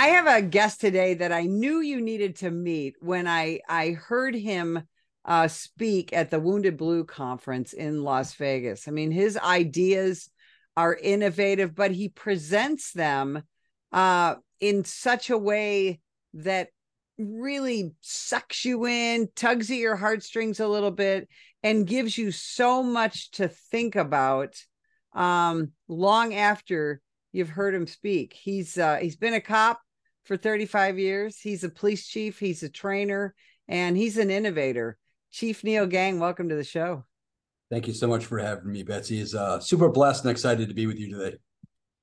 I have a guest today that I knew you needed to meet when I I heard him uh, speak at the Wounded Blue conference in Las Vegas. I mean, his ideas are innovative, but he presents them uh, in such a way that really sucks you in, tugs at your heartstrings a little bit, and gives you so much to think about um, long after you've heard him speak. He's uh, he's been a cop for 35 years. He's a police chief, he's a trainer, and he's an innovator. Chief Neil Gang, welcome to the show. Thank you so much for having me, Betsy. Is uh, super blessed and excited to be with you today.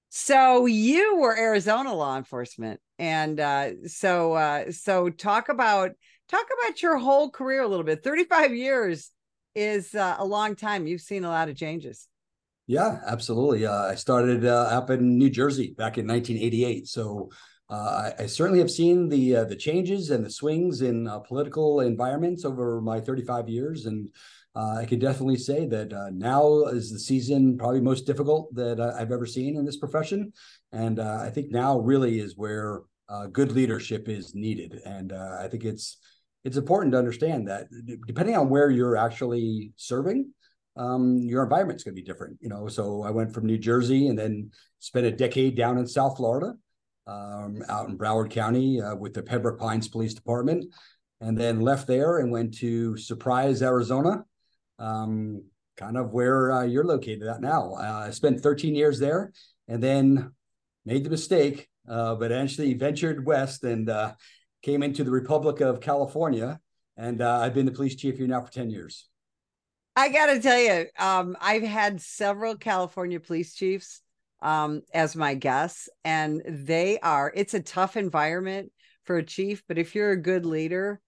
So you were Arizona law enforcement, and uh, so uh, so talk about talk about your whole career a little bit. Thirty five years is uh, a long time. You've seen a lot of changes. Yeah, absolutely. Uh, I started uh, up in New Jersey back in 1988. So I, I, certainly have seen the uh, the changes and the swings in uh, political environments over my 35 years, and uh, I can definitely say that now is the season probably most difficult that I've ever seen in this profession, and I think now really is where good leadership is needed, and I think it's it's important to understand that depending on where you're actually serving, um, your environment's going to be different. You know, so I went from New Jersey and then spent a decade down in South Florida, um, out in Broward County uh, with the Pembroke Pines Police Department, and then left there and went to Surprise, Arizona, um, kind of where uh, you're located at now. Uh, I spent 13 years there, and then made the mistake, uh, but actually ventured west and uh, came into the Republic of California. And I've been the police chief here now for 10 years. I got to tell you, um, I've had several California police chiefs um, as my guests, and they are, it's a tough environment for a chief, but if you're a good leader,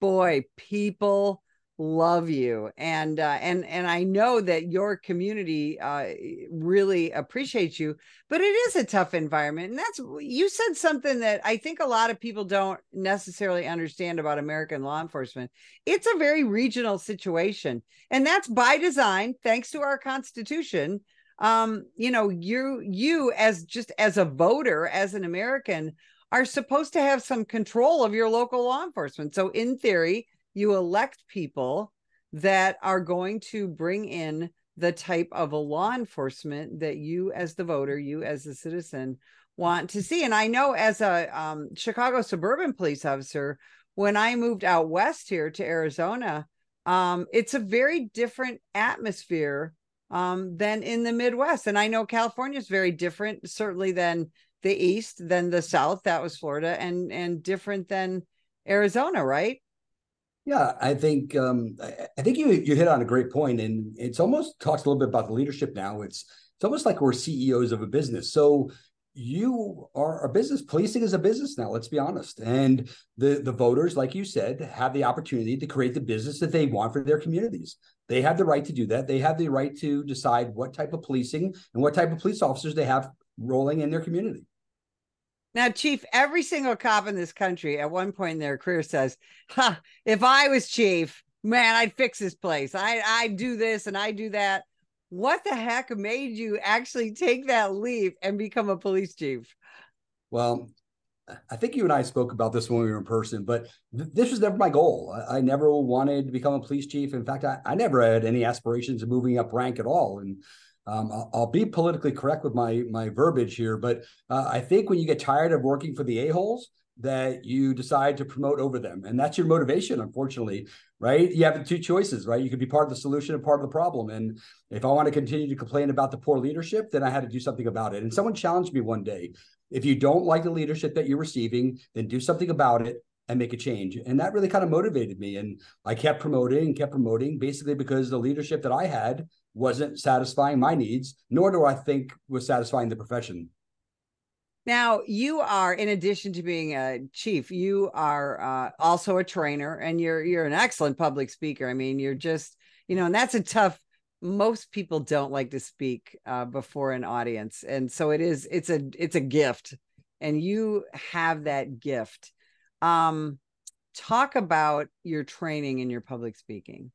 boy, people love you. And uh, and and I know that your community uh, really appreciates you but it is a tough environment. And that's you said something that I think a lot of people don't necessarily understand about American law enforcement. It's a very regional situation and that's by design thanks to our constitution um you know you you as just as a voter as an American are supposed to have some control of your local law enforcement. So in theory you elect people that are going to bring in the type of a law enforcement that you as the voter you as a citizen want to see. And i know as a um, chicago suburban police officer when i moved out west here to arizona um, it's a very different atmosphere um, than in the midwest and i know california is very different certainly than the east than the south that was florida and and different than arizona right yeah, I think um, I think you you hit on a great point, and it's almost talks a little bit about the leadership now. It's it's almost like we're CEOs of a business. So you are a business. Policing is a business now. Let's be honest. And the the voters, like you said, have the opportunity to create the business that they want for their communities. They have the right to do that. They have the right to decide what type of policing and what type of police officers they have rolling in their community. Now, Chief, every single cop in this country at one point in their career says, huh, if I was chief, man, I'd fix this place. I I do this and I'd do that. What the heck made you actually take that leap and become a police chief? Well, I think you and I spoke about this when we were in person, but th- this was never my goal. I, I, never wanted to become a police chief. In fact, I, I never had any aspirations of moving up rank at all. And um, I'll, I'll, be politically correct with my my verbiage here, but uh, I think when you get tired of working for the a holes, that you decide to promote over them, and that's your motivation. Unfortunately, right? You have two choices, right? You could be part of the solution and part of the problem. And if I want to continue to complain about the poor leadership, then I had to do something about it. And someone challenged me one day: if you don't like the leadership that you're receiving, then do something about it and make a change. And that really kind of motivated me. And I kept promoting and kept promoting, basically because the leadership that I had wasn't satisfying my needs, nor do I think was satisfying the profession. Now, you are, in addition to being a chief, you are uh, also a trainer, and you're you're an excellent public speaker. I mean, you're just, you know, and that's a tough. Most people don't like to speak uh, before an audience, and so it is. It's a it's a gift, and you have that gift. Um, talk about your training in your public speaking.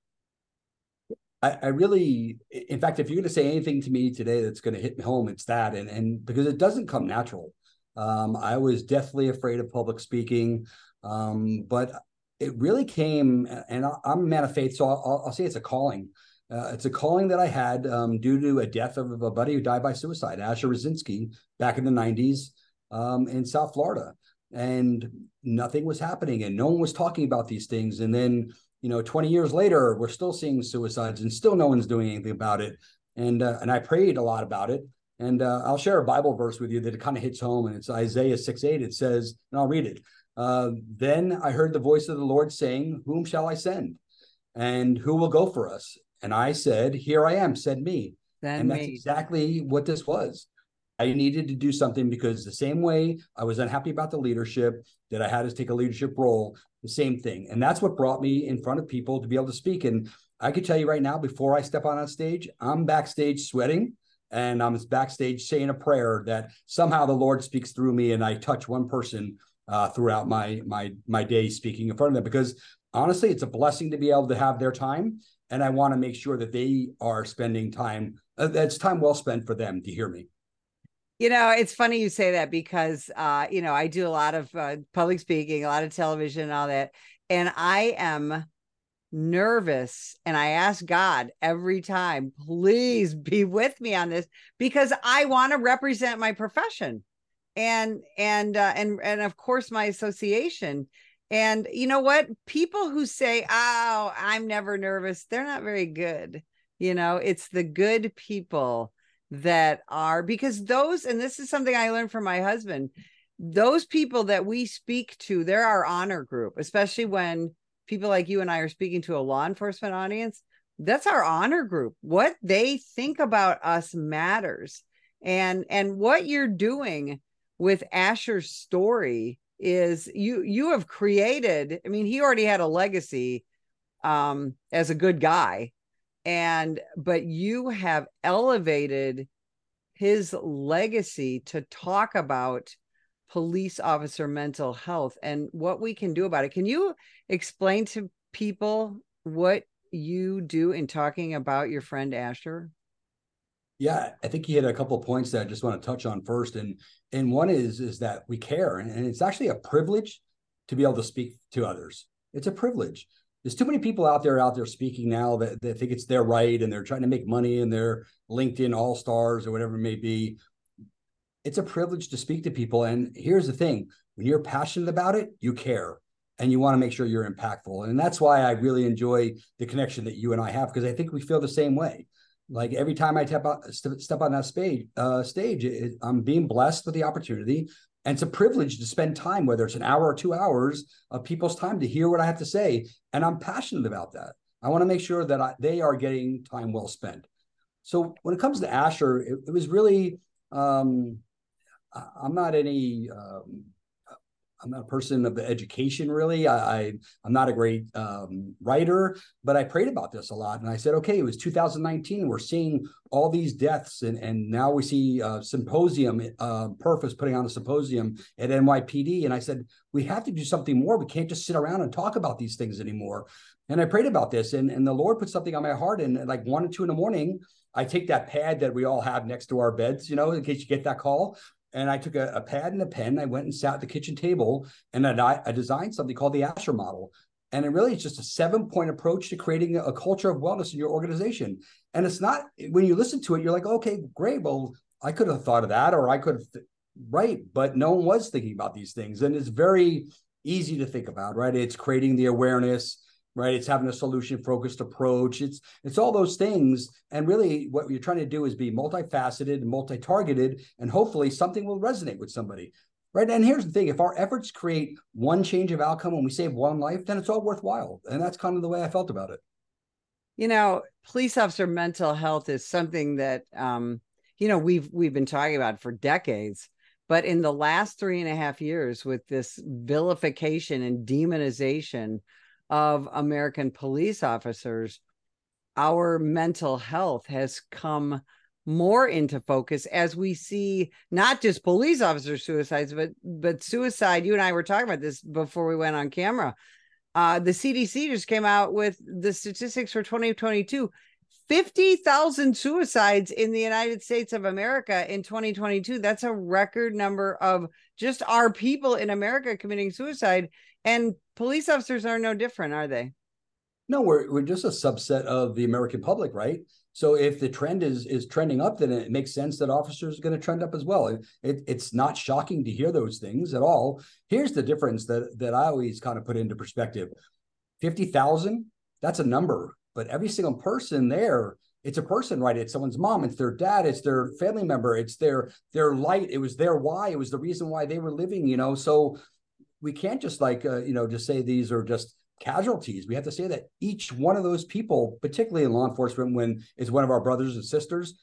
I, I, really, in fact, if you're going to say anything to me today that's going to hit me home, it's that, and and because it doesn't come natural. Um, I was deathly afraid of public speaking, um, but it really came, and I'm a man of faith, so I'll, I'll say it's a calling. Uh, it's a calling that I had um, due to a death of a buddy who died by suicide, Asher Rosinski, back in the 90s um, in South Florida. And nothing was happening, and no one was talking about these things. And then, you know, 20 years later, we're still seeing suicides, and still no one's doing anything about it. And uh, and I prayed a lot about it. And uh, I'll share a Bible verse with you that it kind of hits home, and it's Isaiah 6 8. It says, and I'll read it. Uh, then I heard the voice of the Lord saying, Whom shall I send? And who will go for us? And I said, Here I am, send me. Send and that's me. exactly what this was. I needed to do something because the same way I was unhappy about the leadership, that I had to take a leadership role, the same thing. And that's what brought me in front of people to be able to speak. And I could tell you right now, before I step on that stage, I'm backstage sweating and I'm backstage saying a prayer that somehow the Lord speaks through me and I touch one person uh, throughout my my my day speaking in front of them because honestly, it's a blessing to be able to have their time and I want to make sure that they are spending time. Uh, that's time well spent for them to hear me. You know, it's funny you say that because, uh, you know, I do a lot of uh, public speaking, a lot of television, and all that, and I am nervous and I ask God every time, please be with me on this because I want to represent my profession and and uh, and and of course my association and you know what? People who say, Oh, I'm never nervous, they're not very good. You know, it's the good people that are because those, and this is something I learned from my husband, those people that we speak to, they're our honor group, especially when people like you and I are speaking to a law enforcement audience. That's our honor group. What they think about us matters. And and what you're doing with Asher's story is you you have created i mean he already had a legacy um as a good guy and but you have elevated his legacy to talk about police officer mental health and what we can do about it can you explain to people what you do in talking about your friend asher yeah, I think you hit a couple of points that I just want to touch on first, and and one is is that we care, and, and it's actually a privilege to be able to speak to others. It's a privilege. There's too many people out there out there speaking now that, that think it's their right and they're trying to make money and they're LinkedIn all stars or whatever it may be. It's a privilege to speak to people. And here's the thing: when you're passionate about it, you care and you want to make sure you're impactful. And that's why I really enjoy the connection that you and I have because I think we feel the same way like every time I step out, step on that stage, uh, stage, it, I'm being blessed with the opportunity, and it's a privilege to spend time, whether it's an hour or two hours of people's time to hear what I have to say, and I'm passionate about that. I want to make sure that I, they are getting time well spent. So when it comes to Asher, it, it was really um, I'm not any um, I'm not a person of the education really. I, I am not a great um, writer, but I prayed about this a lot, and I said, okay, it was 2019. We're seeing all these deaths, and and now we see a symposium. Uh, Perf is putting on a symposium at NYPD, and I said we have to do something more. We can't just sit around and talk about these things anymore. And I prayed about this, and and the Lord put something on my heart, and like one or two in the morning. I take that pad that we all have next to our beds, you know, in case you get that call and I took a, a, pad and a pen. I went and sat at the kitchen table and I, I designed something called the Asher model. And it really is just a seven point approach to creating a, a, culture of wellness in your organization. And it's not when you listen to it, you're like, okay, great. Well, I could have thought of that, or I could have, th- right. But no one was thinking about these things. And it's very easy to think about, right? It's creating the awareness, right? It's having a solution focused approach. It's it's all those things. And really what you're trying to do is be multifaceted and multi-targeted and hopefully something will resonate with somebody right? And here's the thing if our efforts create one change of outcome and we save one life then it's all worthwhile. And that's kind of the way i felt about it. You know police officer mental health is something that um you know we've we've been talking about for decades. But in the last three and a half years with this vilification and demonization of American police officers, our mental health has come more into focus as we see not just police officer suicides but but suicide. You and i were talking about this before we went on camera. Uh, the cdc just came out with the statistics for 2022 50,000 suicides in the United States of America in 2022. That's a record number of just our people in America committing suicide. And police officers are no different, are they? No, we're, we're just a subset of the American public, right? So if the trend is is trending up, then it makes sense that officers are going to trend up as well. It, it, it's not shocking to hear those things at all. Here's the difference that that I always kind of put into perspective: fifty thousand. That's a number, but every single person there, it's a person, right? It's someone's mom, it's their dad, it's their family member, it's their their light. It was their why. It was the reason why they were living. You know, so we can't just like uh, you know just say these are just casualties. We have to say that each one of those people, particularly in law enforcement, when is one of our brothers and sisters,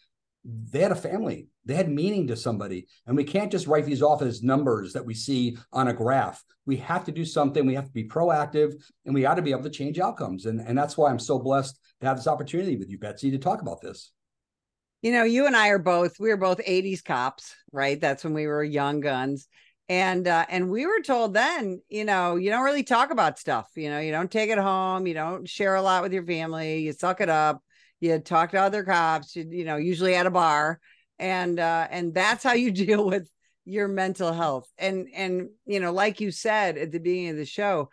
they had a family, they had meaning to somebody. And we can't just write these off as numbers that we see on a graph. We have to do something. We have to be proactive and we got to be able to change outcomes. And, and that's why I'm so blessed to have this opportunity with you, Betsy, to talk about this. You know, you and I are both, we were both 80s cops, right? That's when we were young guns and uh, and we were told then you know you don't really talk about stuff you know you don't take it home you don't share a lot with your family you suck it up you talk to other cops you, you know usually at a bar and uh and that's how you deal with your mental health. And and you know like you said at the beginning of the show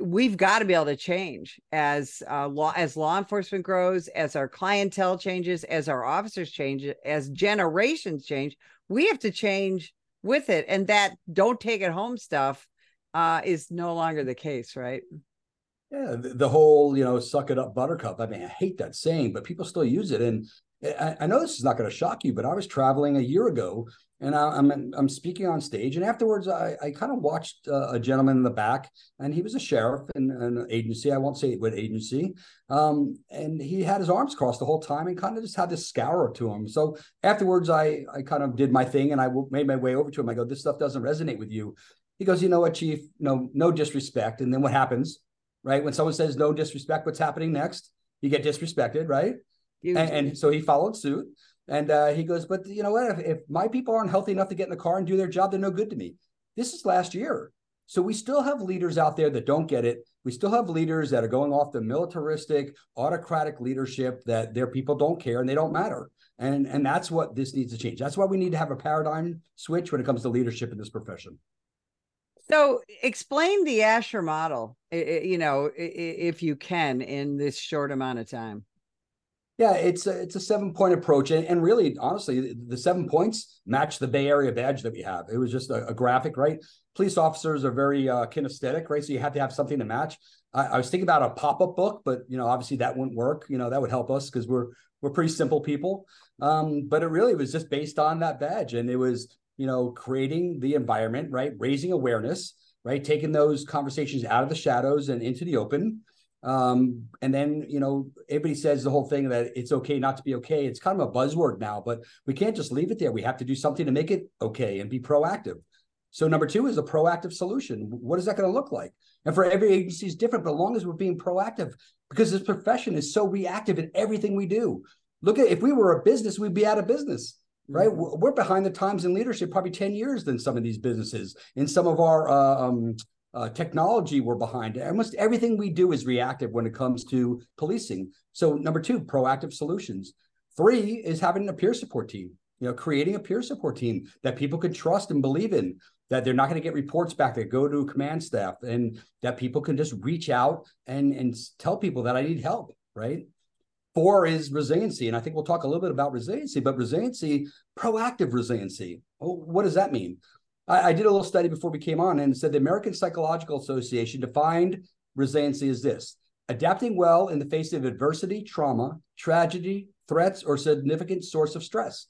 we've got to be able to change as uh, law as law enforcement grows as our clientele changes as our officers change as generations change we have to change with it. And that don't take it home stuff uh is no longer the case right yeah the, whole you know suck it up buttercup i mean i hate that saying but people still use it and i, I know this is not going to shock you but i was traveling a year ago and I, am I'm, I'm speaking on stage, and afterwards, I, I kind of watched uh, a gentleman in the back, and he was a sheriff in, in an agency. I won't say what agency, um, and he had his arms crossed the whole time, and kind of just had this scour to him. So afterwards, I I kind of did my thing, and I made my way over to him. I go, "This stuff doesn't resonate with you." He goes, "You know what, Chief? No, no disrespect." And then what happens, right? When someone says no disrespect, what's happening next? You get disrespected, right? And, and so he followed suit. And uh, he goes, but you know what? If, if my people aren't healthy enough to get in the car and do their job, they're no good to me. This is last year. So we still have leaders out there that don't get it. We still have leaders that are going off the militaristic, autocratic leadership that their people don't care and they don't matter. And, and that's what this needs to change. That's why we need to have a paradigm switch when it comes to leadership in this profession. So explain the Asher model, you know, if you can, in this short amount of time. Yeah, it's a, it's a seven point approach, and, really, honestly, the seven points match the Bay Area badge that we have. It was just a, a graphic, right? Police officers are very uh, kinesthetic, right? So you have to have something to match. I, I was thinking about a pop up book, but you know, obviously that wouldn't work. You know, that would help us because we're we're pretty simple people. Um, but it really was just based on that badge, and it was you know creating the environment, right? Raising awareness, right? Taking those conversations out of the shadows and into the open um, and then, you know, everybody says the whole thing that it's okay not to be okay. It's kind of a buzzword now, but we can't just leave it there. We have to do something to make it okay and be proactive. So number two is a proactive solution. What is that going to look like? And for every agency is different, but as long as we're being proactive, because this profession is so reactive in everything we do. Look at if we were a business, we'd be out of business, right? Mm-hmm. We're behind the times in leadership, probably 10 years than some of these businesses. In some of our uh, um, uh, technology we're behind. Almost everything we do is reactive when it comes to policing. So number two, proactive solutions. Three is having a peer support team. You know, creating a peer support team that people can trust and believe in. That they're not going to get reports back that go to command staff, and that people can just reach out and and tell people that I need help. Right. Four is resiliency, and I think we'll talk a little bit about resiliency. But resiliency, proactive resiliency. Well, what does that mean? I, I did a little study before we came on and said the American Psychological Association defined resiliency as this adapting well in the face of adversity, trauma, tragedy, threats, or significant source of stress.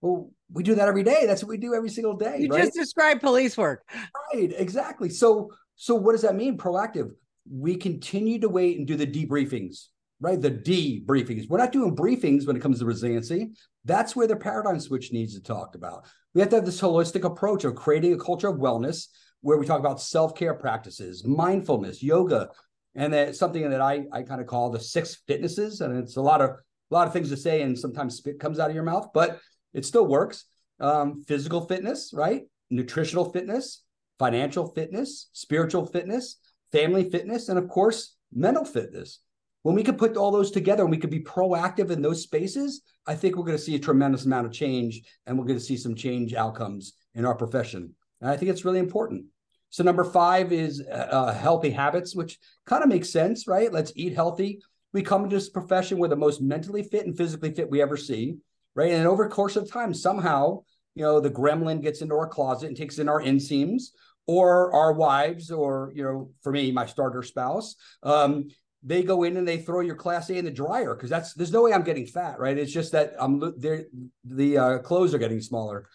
Well, we do that every day. That's what we do every single day. You right? just described police work. Right, exactly. So, so what does that mean? Proactive. We continue to wait and do the debriefings right? The D briefings. We're not doing briefings when it comes to resiliency. That's where the paradigm switch needs to talk about. We have to have this holistic approach of creating a culture of wellness where we talk about self-care practices, mindfulness, yoga, and then something that I, I kind of call the six fitnesses. And it's a lot of a lot of things to say, and sometimes spit comes out of your mouth, but it still works. Um, physical fitness, right? Nutritional fitness, financial fitness, spiritual fitness, family fitness, and of course, mental fitness when we can put all those together and we could be proactive in those spaces, I think we're going to see a tremendous amount of change and we're going to see some change outcomes in our profession. And I think it's really important. So number five is uh, uh healthy habits, which kind of makes sense, right? Let's eat healthy. We come into this profession, we're the most mentally fit and physically fit we ever see, right? And over the course of time, somehow, you know, the gremlin gets into our closet and takes in our inseams, or our wives, or you know, for me, my starter spouse, um, they go in and they throw your class A in the dryer because that's there's no way I'm getting fat, right? It's just that I'm there. The uh, clothes are getting smaller.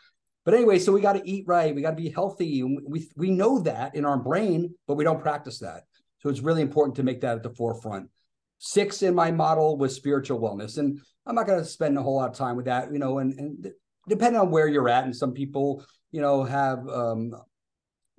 But anyway, so we got to eat right. We got to be healthy. We we know that in our brain, but we don't practice that. So it's really important to make that at the forefront. Six in my model was spiritual wellness, and I'm not going to spend a whole lot of time with that. You know, and and depending on where you're at, and some people, you know, have um,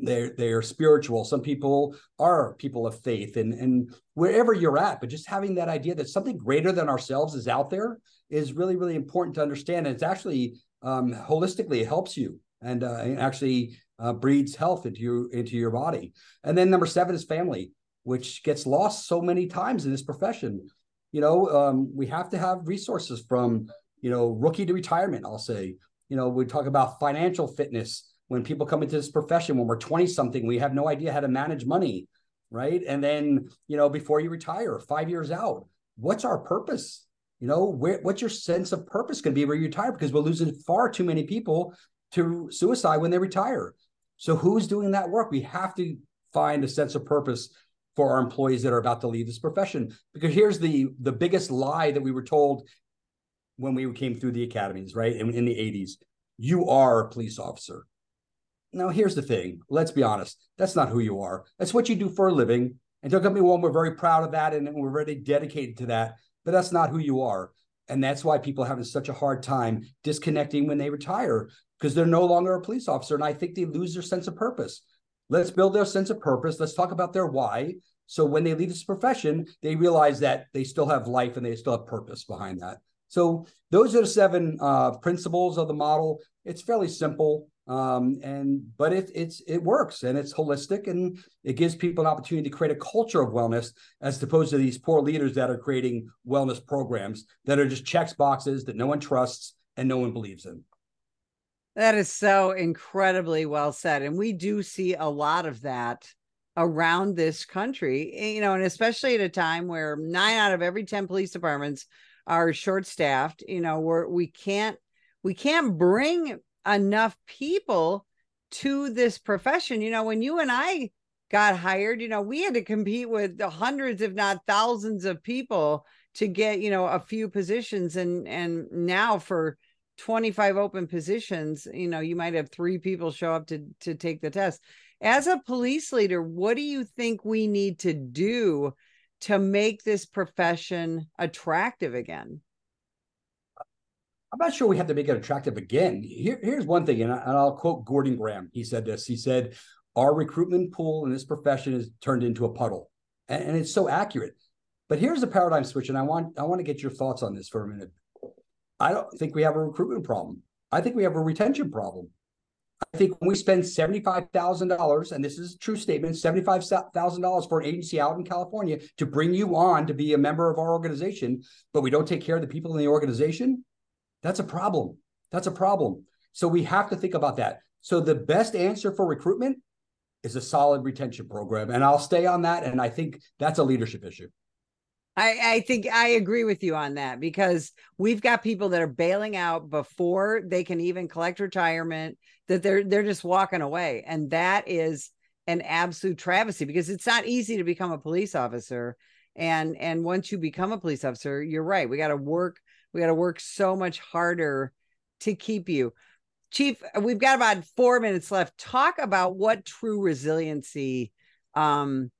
they're they're spiritual. Some people are people of faith, and and wherever you're at, but just having that idea that something greater than ourselves is out there is really really important to understand. And it's actually um, holistically it helps you and uh, actually uh, breeds health into your into your body. And then number seven is family, which gets lost so many times in this profession. You know, um, we have to have resources from you know rookie to retirement. I'll say, you know, we talk about financial fitness when people come into this profession when we're 20 something we have no idea how to manage money right and then you know before you retire five years out what's our purpose you know, where what's your sense of purpose going to be when you retire? Because we're losing far too many people to suicide when they retire. So who's doing that work? We have to find a sense of purpose for our employees that are about to leave this profession. Because here's the the biggest lie that we were told when we came through the academies, right? In, in the 80s. You are a police officer. Now, here's the thing. Let's be honest. That's not who you are. That's what you do for a living. And don't get me wrong, we're very proud of that and we're very dedicated to that but that's not who you are. And that's why people are having such a hard time disconnecting when they retire because they're no longer a police officer. And I think they lose their sense of purpose. Let's build their sense of purpose. Let's talk about their why. So when they leave this profession, they realize that they still have life and they still have purpose behind that. So those are the seven uh, principles of the model. It's fairly simple um, and but it it's it works and it's holistic and it gives people an opportunity to create a culture of wellness as opposed to these poor leaders that are creating wellness programs that are just checks boxes that no one trusts and no one believes in. That is so incredibly well said. And we do see a lot of that around this country eh, you know and especially at a time where nine out of every 10 police departments are short staffed you know where we can't we can't bring enough people to this profession. You know, when you and I got hired, you know, we had to compete with the hundreds, if not thousands of people to get, you know, a few positions. And and now for 25 open positions, you know, you might have three people show up to to take the test. As a police leader, what do you think we need to do to make this profession attractive again? I'm not sure we have to make it attractive again. Here, here's one thing, and, I, will quote Gordon Graham. He said this. He said, "Our recruitment pool in this profession is turned into a puddle," and, and it's so accurate. But here's a paradigm switch, and I want I want to get your thoughts on this for a minute. I don't think we have a recruitment problem. I think we have a retention problem. I think when we spend $75,000, and this is a true statement, $75,000 for an agency out in California to bring you on to be a member of our organization, but we don't take care of the people in the organization, that's a problem. That's a problem. So we have to think about that. So the best answer for recruitment is a solid retention program. And I'll stay on that. And I think that's a leadership issue. I, I think I agree with you on that because we've got people that are bailing out before they can even collect retirement, that they're they're just walking away. And that is an absolute travesty because it's not easy to become a police officer. And and once you become a police officer, you're right. We got to work we got to work so much harder to keep you. Chief, we've got about four minutes left. Talk about what true resiliency um,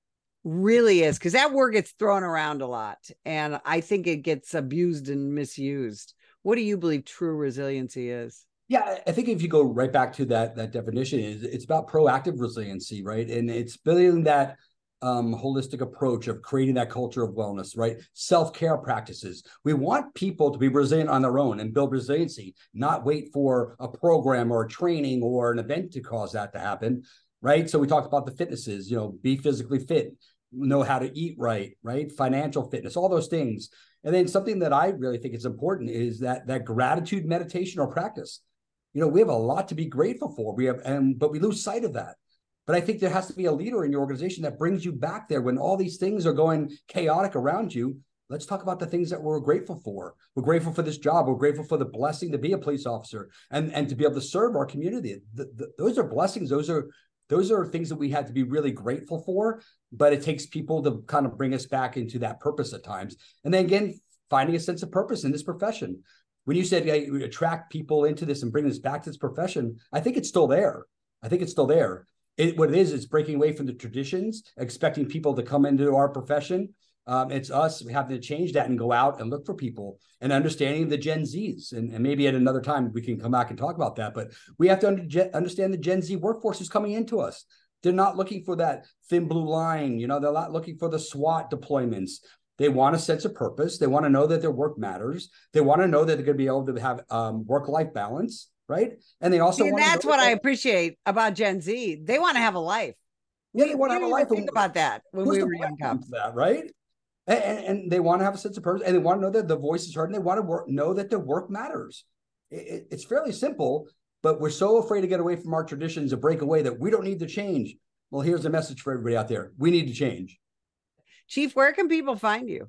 really is, because that word gets thrown around a lot. And I think it gets abused and misused. What do you believe true resiliency is? Yeah, I think if you go right back to that that definition, it's about proactive resiliency, right? And it's building that um, holistic approach of creating that culture of wellness, right? Self care practices. We want people to be resilient on their own and build resiliency, not wait for a program or a training or an event to cause that to happen, right? So we talked about the fitnesses, you know, be physically fit. know how to eat right, right? Financial fitness, all those things. And then something that I really think is important is that that gratitude meditation or practice. You know, we have a lot to be grateful for. We have, and but we lose sight of that. But I think there has to be a leader in your organization that brings you back there when all these things are going chaotic around you. Let's talk about the things that we're grateful for. We're grateful for this job. We're grateful for the blessing to be a police officer and, and to be able to serve our community. The, the, those are blessings. Those are those are things that we had to be really grateful for. But it takes people to kind of bring us back into that purpose at times. And then again, finding a sense of purpose in this profession. When you said you attract people into this and bring us back to this profession, I think it's still there. I think it's still there. It, what it is, it's breaking away from the traditions, expecting people to come into our profession. Um, it's us having to change that and go out and look for people and understanding the Gen Zs. And, and, maybe at another time we can come back and talk about that. But we have to under, understand the Gen Z workforce is coming into us. They're not looking for that thin blue line. You know, they're not looking for the SWAT deployments. They want a sense of purpose. They want to know that their work matters. They want to know that they're going to be able to have um, work life balance right? And they also and that's what I appreciate about Gen Z. They want to have a life. Yeah, they want to have a life. Think about that when we were young cops. That right? And, and, they want to have a sense of purpose, and they want to know that the voice is heard, and they want to work, know that their work matters. It, it's fairly simple, but we're so afraid to get away from our traditions and break away that we don't need to change. Well, here's a message for everybody out there: we need to change. Chief, where can people find you?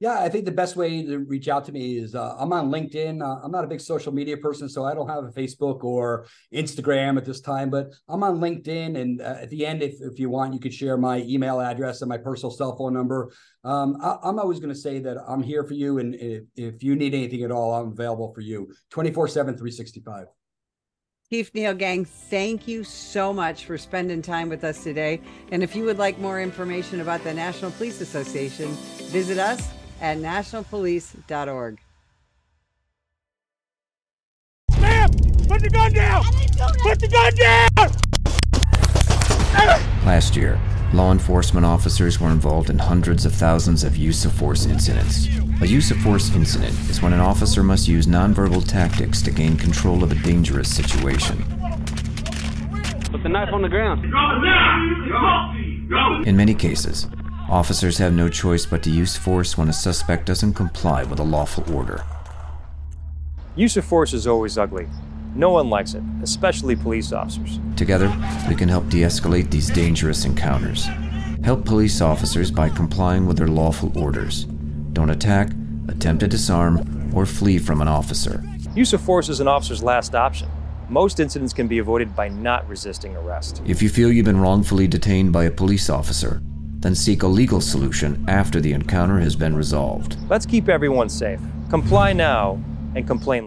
Yeah, I think the best way to reach out to me is uh, I'm on LinkedIn. Uh, I'm not a big social media person, so I don't have a Facebook or Instagram at this time, but I'm on LinkedIn. And uh, at the end, if, if you want, you could share my email address and my personal cell phone number. Um, I, am always going to say that I'm here for you. And if, if you need anything at all, I'm available for you 24 7, 365. Chief Neil Gang, thank you so much for spending time with us today. And if you would like more information about the National Police Association, visit us at nationalpolice.org. Ma'am, put the gun down! Put the gun down! Last year, law enforcement officers were involved in hundreds of thousands of use of force incidents. A use of force incident is when an officer must use nonverbal tactics to gain control of a dangerous situation. Put the knife on the ground. In many cases, Officers have no choice but to use force when a suspect doesn't comply with a lawful order. Use of force is always ugly. No one likes it, especially police officers. Together, we can help de escalate these dangerous encounters. Help police officers by complying with their lawful orders. Don't attack, attempt to disarm, or flee from an officer. Use of force is an officer's last option. Most incidents can be avoided by not resisting arrest. If you feel you've been wrongfully detained by a police officer, then seek a legal solution after the encounter has been resolved. Let's keep everyone safe. Comply now and complain later.